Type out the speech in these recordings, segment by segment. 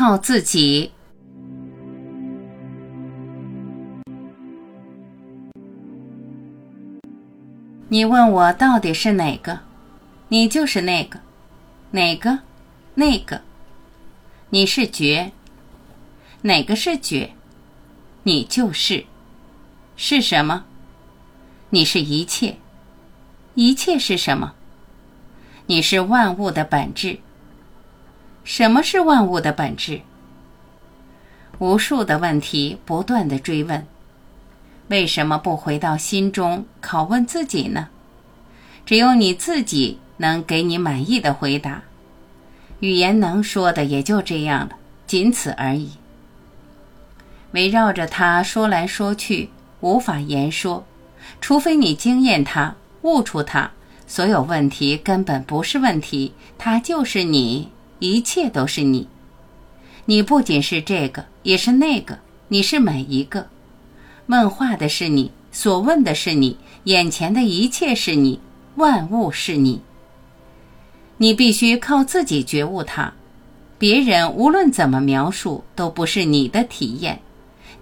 靠自己。你问我到底是哪个？你就是那个，哪个？那个。你是觉，哪个是觉？你就是，是什么？你是一切，一切是什么？你是万物的本质。什么是万物的本质？无数的问题不断的追问。为什么不回到心中拷问自己呢？只有你自己能给你满意的回答。语言能说的也就这样了，仅此而已。围绕着它说来说去，无法言说，除非你惊艳它，悟出它。所有问题根本不是问题，它就是你，一切都是你。你不仅是这个，也是那个，你是每一个。问话的是你，所问的是你，眼前的一切是你，万物是你。你必须靠自己觉悟它，别人无论怎么描述，都不是你的体验。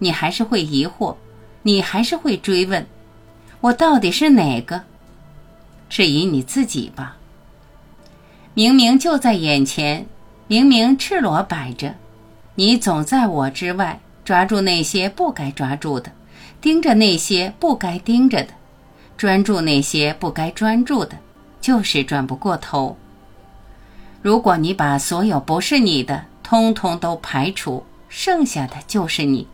你还是会疑惑，你还是会追问：我到底是哪个？质疑你自己吧。明明就在眼前，明明赤裸摆着，你总在我之外，抓住那些不该抓住的。盯着那些不该盯着的，专注那些不该专注的，就是转不过头。如果你把所有不是你的通通都排除，剩下的就是你，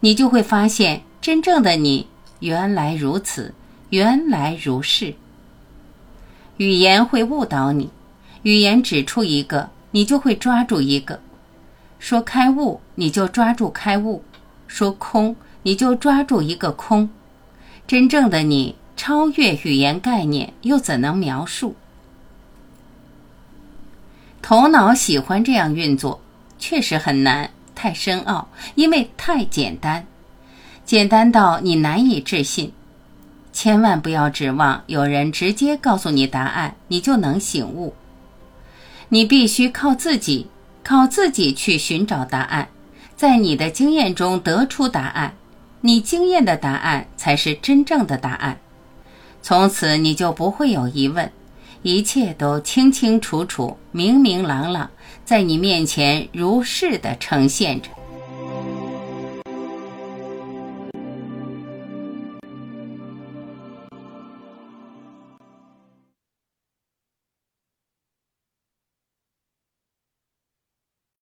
你就会发现真正的你原来如此，原来如是。语言会误导你，语言指出一个，你就会抓住一个；说开悟，你就抓住开悟；说空。你就抓住一个空，真正的你超越语言概念，又怎能描述？头脑喜欢这样运作，确实很难，太深奥，因为太简单，简单到你难以置信。千万不要指望有人直接告诉你答案，你就能醒悟。你必须靠自己，靠自己去寻找答案，在你的经验中得出答案。你经验的答案才是真正的答案，从此你就不会有疑问，一切都清清楚楚、明明朗朗，在你面前如是的呈现着。